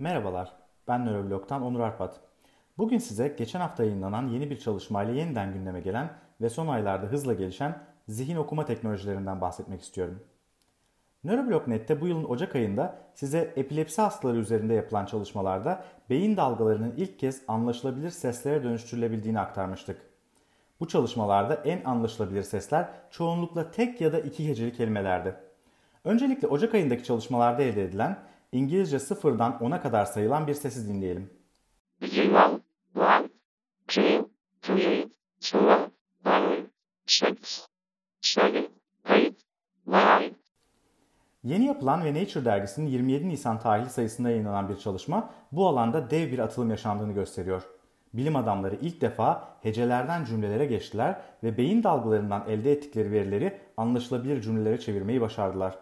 Merhabalar, ben Nöroblog'dan Onur Arpat. Bugün size geçen hafta yayınlanan yeni bir çalışmayla yeniden gündeme gelen ve son aylarda hızla gelişen zihin okuma teknolojilerinden bahsetmek istiyorum. Nöroblog.net'te bu yılın Ocak ayında size epilepsi hastaları üzerinde yapılan çalışmalarda beyin dalgalarının ilk kez anlaşılabilir seslere dönüştürülebildiğini aktarmıştık. Bu çalışmalarda en anlaşılabilir sesler çoğunlukla tek ya da iki heceli kelimelerdi. Öncelikle Ocak ayındaki çalışmalarda elde edilen İngilizce sıfırdan 10'a kadar sayılan bir sesi dinleyelim. Zero, one, two, three, four, five, six, seven, eight, nine. Yeni yapılan ve Nature dergisinin 27 Nisan tarihli sayısında yayınlanan bir çalışma bu alanda dev bir atılım yaşandığını gösteriyor. Bilim adamları ilk defa hecelerden cümlelere geçtiler ve beyin dalgalarından elde ettikleri verileri anlaşılabilir cümlelere çevirmeyi başardılar.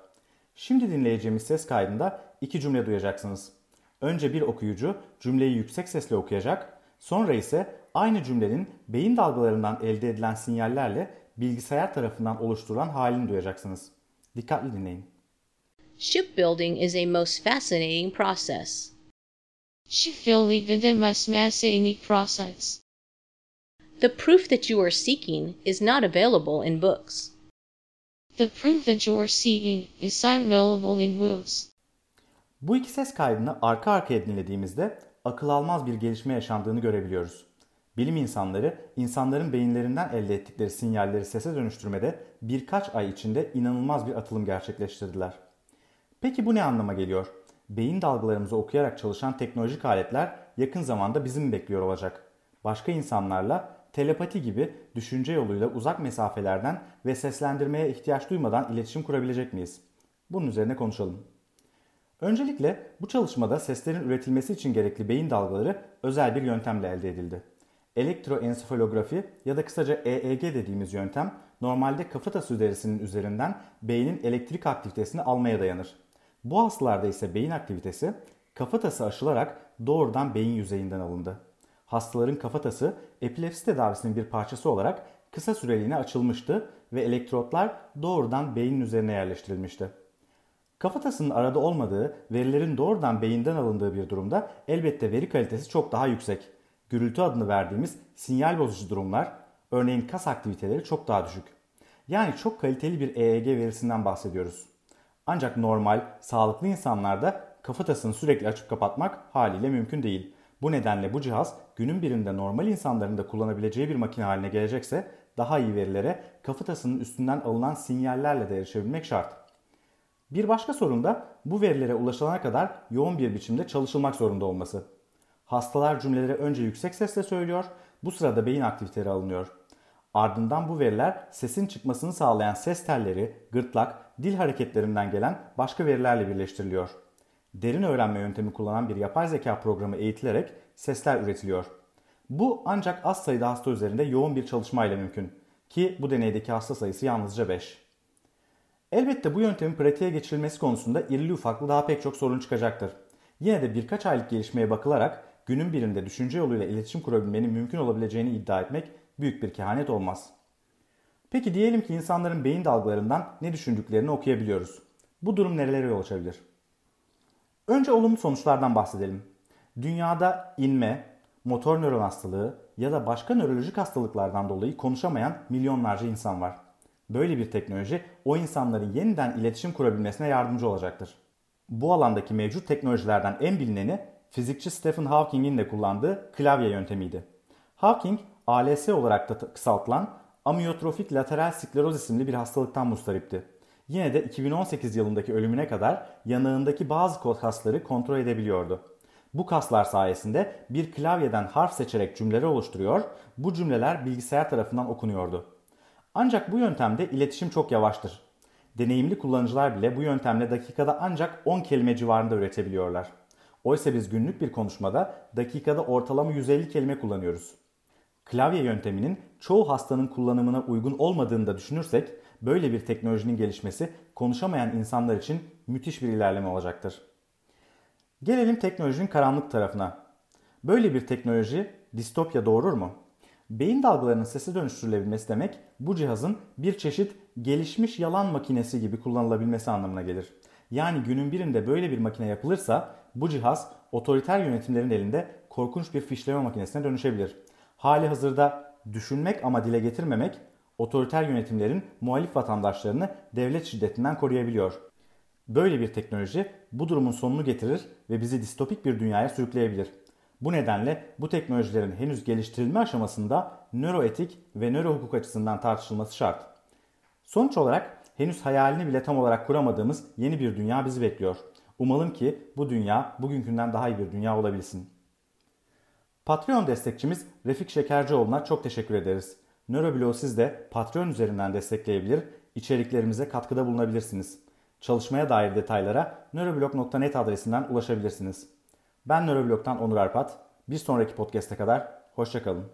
Şimdi dinleyeceğimiz ses kaydında iki cümle duyacaksınız. Önce bir okuyucu cümleyi yüksek sesle okuyacak, sonra ise aynı cümlenin beyin dalgalarından elde edilen sinyallerle bilgisayar tarafından oluşturulan halini duyacaksınız. Dikkatli dinleyin. Shipbuilding is a most fascinating process. Shipbuilding is a most fascinating process. The proof that you are seeking is not available in books. The proof that you are seeking is available in books. Bu iki ses kaydını arka arkaya dinlediğimizde akıl almaz bir gelişme yaşandığını görebiliyoruz. Bilim insanları insanların beyinlerinden elde ettikleri sinyalleri sese dönüştürmede birkaç ay içinde inanılmaz bir atılım gerçekleştirdiler. Peki bu ne anlama geliyor? Beyin dalgalarımızı okuyarak çalışan teknolojik aletler yakın zamanda bizim mi bekliyor olacak? Başka insanlarla telepati gibi düşünce yoluyla uzak mesafelerden ve seslendirmeye ihtiyaç duymadan iletişim kurabilecek miyiz? Bunun üzerine konuşalım. Öncelikle bu çalışmada seslerin üretilmesi için gerekli beyin dalgaları özel bir yöntemle elde edildi. Elektroensefalografi ya da kısaca EEG dediğimiz yöntem normalde kafatası derisinin üzerinden beynin elektrik aktivitesini almaya dayanır. Bu hastalarda ise beyin aktivitesi kafatası aşılarak doğrudan beyin yüzeyinden alındı. Hastaların kafatası epilepsi tedavisinin bir parçası olarak kısa süreliğine açılmıştı ve elektrotlar doğrudan beynin üzerine yerleştirilmişti. Kafatasının arada olmadığı, verilerin doğrudan beyinden alındığı bir durumda elbette veri kalitesi çok daha yüksek. Gürültü adını verdiğimiz sinyal bozucu durumlar, örneğin kas aktiviteleri çok daha düşük. Yani çok kaliteli bir EEG verisinden bahsediyoruz. Ancak normal, sağlıklı insanlarda kafatasını sürekli açıp kapatmak haliyle mümkün değil. Bu nedenle bu cihaz günün birinde normal insanların da kullanabileceği bir makine haline gelecekse daha iyi verilere kafatasının üstünden alınan sinyallerle de erişebilmek şart. Bir başka sorun da bu verilere ulaşılana kadar yoğun bir biçimde çalışılmak zorunda olması. Hastalar cümleleri önce yüksek sesle söylüyor, bu sırada beyin aktiviteleri alınıyor. Ardından bu veriler sesin çıkmasını sağlayan ses telleri, gırtlak, dil hareketlerinden gelen başka verilerle birleştiriliyor. Derin öğrenme yöntemi kullanan bir yapay zeka programı eğitilerek sesler üretiliyor. Bu ancak az sayıda hasta üzerinde yoğun bir çalışmayla mümkün ki bu deneydeki hasta sayısı yalnızca 5. Elbette bu yöntemin pratiğe geçirilmesi konusunda irili ufaklı daha pek çok sorun çıkacaktır. Yine de birkaç aylık gelişmeye bakılarak günün birinde düşünce yoluyla iletişim kurabilmenin mümkün olabileceğini iddia etmek büyük bir kehanet olmaz. Peki diyelim ki insanların beyin dalgalarından ne düşündüklerini okuyabiliyoruz. Bu durum nerelere yol açabilir? Önce olumlu sonuçlardan bahsedelim. Dünyada inme, motor nöron hastalığı ya da başka nörolojik hastalıklardan dolayı konuşamayan milyonlarca insan var. Böyle bir teknoloji o insanların yeniden iletişim kurabilmesine yardımcı olacaktır. Bu alandaki mevcut teknolojilerden en bilineni fizikçi Stephen Hawking'in de kullandığı klavye yöntemiydi. Hawking, ALS olarak da kısaltılan amyotrofik lateral skleroz isimli bir hastalıktan mustaripti. Yine de 2018 yılındaki ölümüne kadar yanağındaki bazı kasları kontrol edebiliyordu. Bu kaslar sayesinde bir klavyeden harf seçerek cümleler oluşturuyor, bu cümleler bilgisayar tarafından okunuyordu. Ancak bu yöntemde iletişim çok yavaştır. Deneyimli kullanıcılar bile bu yöntemle dakikada ancak 10 kelime civarında üretebiliyorlar. Oysa biz günlük bir konuşmada dakikada ortalama 150 kelime kullanıyoruz. Klavye yönteminin çoğu hastanın kullanımına uygun olmadığını da düşünürsek böyle bir teknolojinin gelişmesi konuşamayan insanlar için müthiş bir ilerleme olacaktır. Gelelim teknolojinin karanlık tarafına. Böyle bir teknoloji distopya doğurur mu? Beyin dalgalarının sesi dönüştürülebilmesi demek bu cihazın bir çeşit gelişmiş yalan makinesi gibi kullanılabilmesi anlamına gelir. Yani günün birinde böyle bir makine yapılırsa bu cihaz otoriter yönetimlerin elinde korkunç bir fişleme makinesine dönüşebilir. Hali hazırda düşünmek ama dile getirmemek otoriter yönetimlerin muhalif vatandaşlarını devlet şiddetinden koruyabiliyor. Böyle bir teknoloji bu durumun sonunu getirir ve bizi distopik bir dünyaya sürükleyebilir. Bu nedenle bu teknolojilerin henüz geliştirilme aşamasında nöroetik ve nörohukuk açısından tartışılması şart. Sonuç olarak henüz hayalini bile tam olarak kuramadığımız yeni bir dünya bizi bekliyor. Umalım ki bu dünya bugünkünden daha iyi bir dünya olabilsin. Patreon destekçimiz Refik Şekercioğlu'na çok teşekkür ederiz. Nöroblog'u siz de Patreon üzerinden destekleyebilir, içeriklerimize katkıda bulunabilirsiniz. Çalışmaya dair detaylara nöroblog.net adresinden ulaşabilirsiniz. Ben Nöroblog'dan Onur Arpat. Bir sonraki podcast'e kadar hoşçakalın.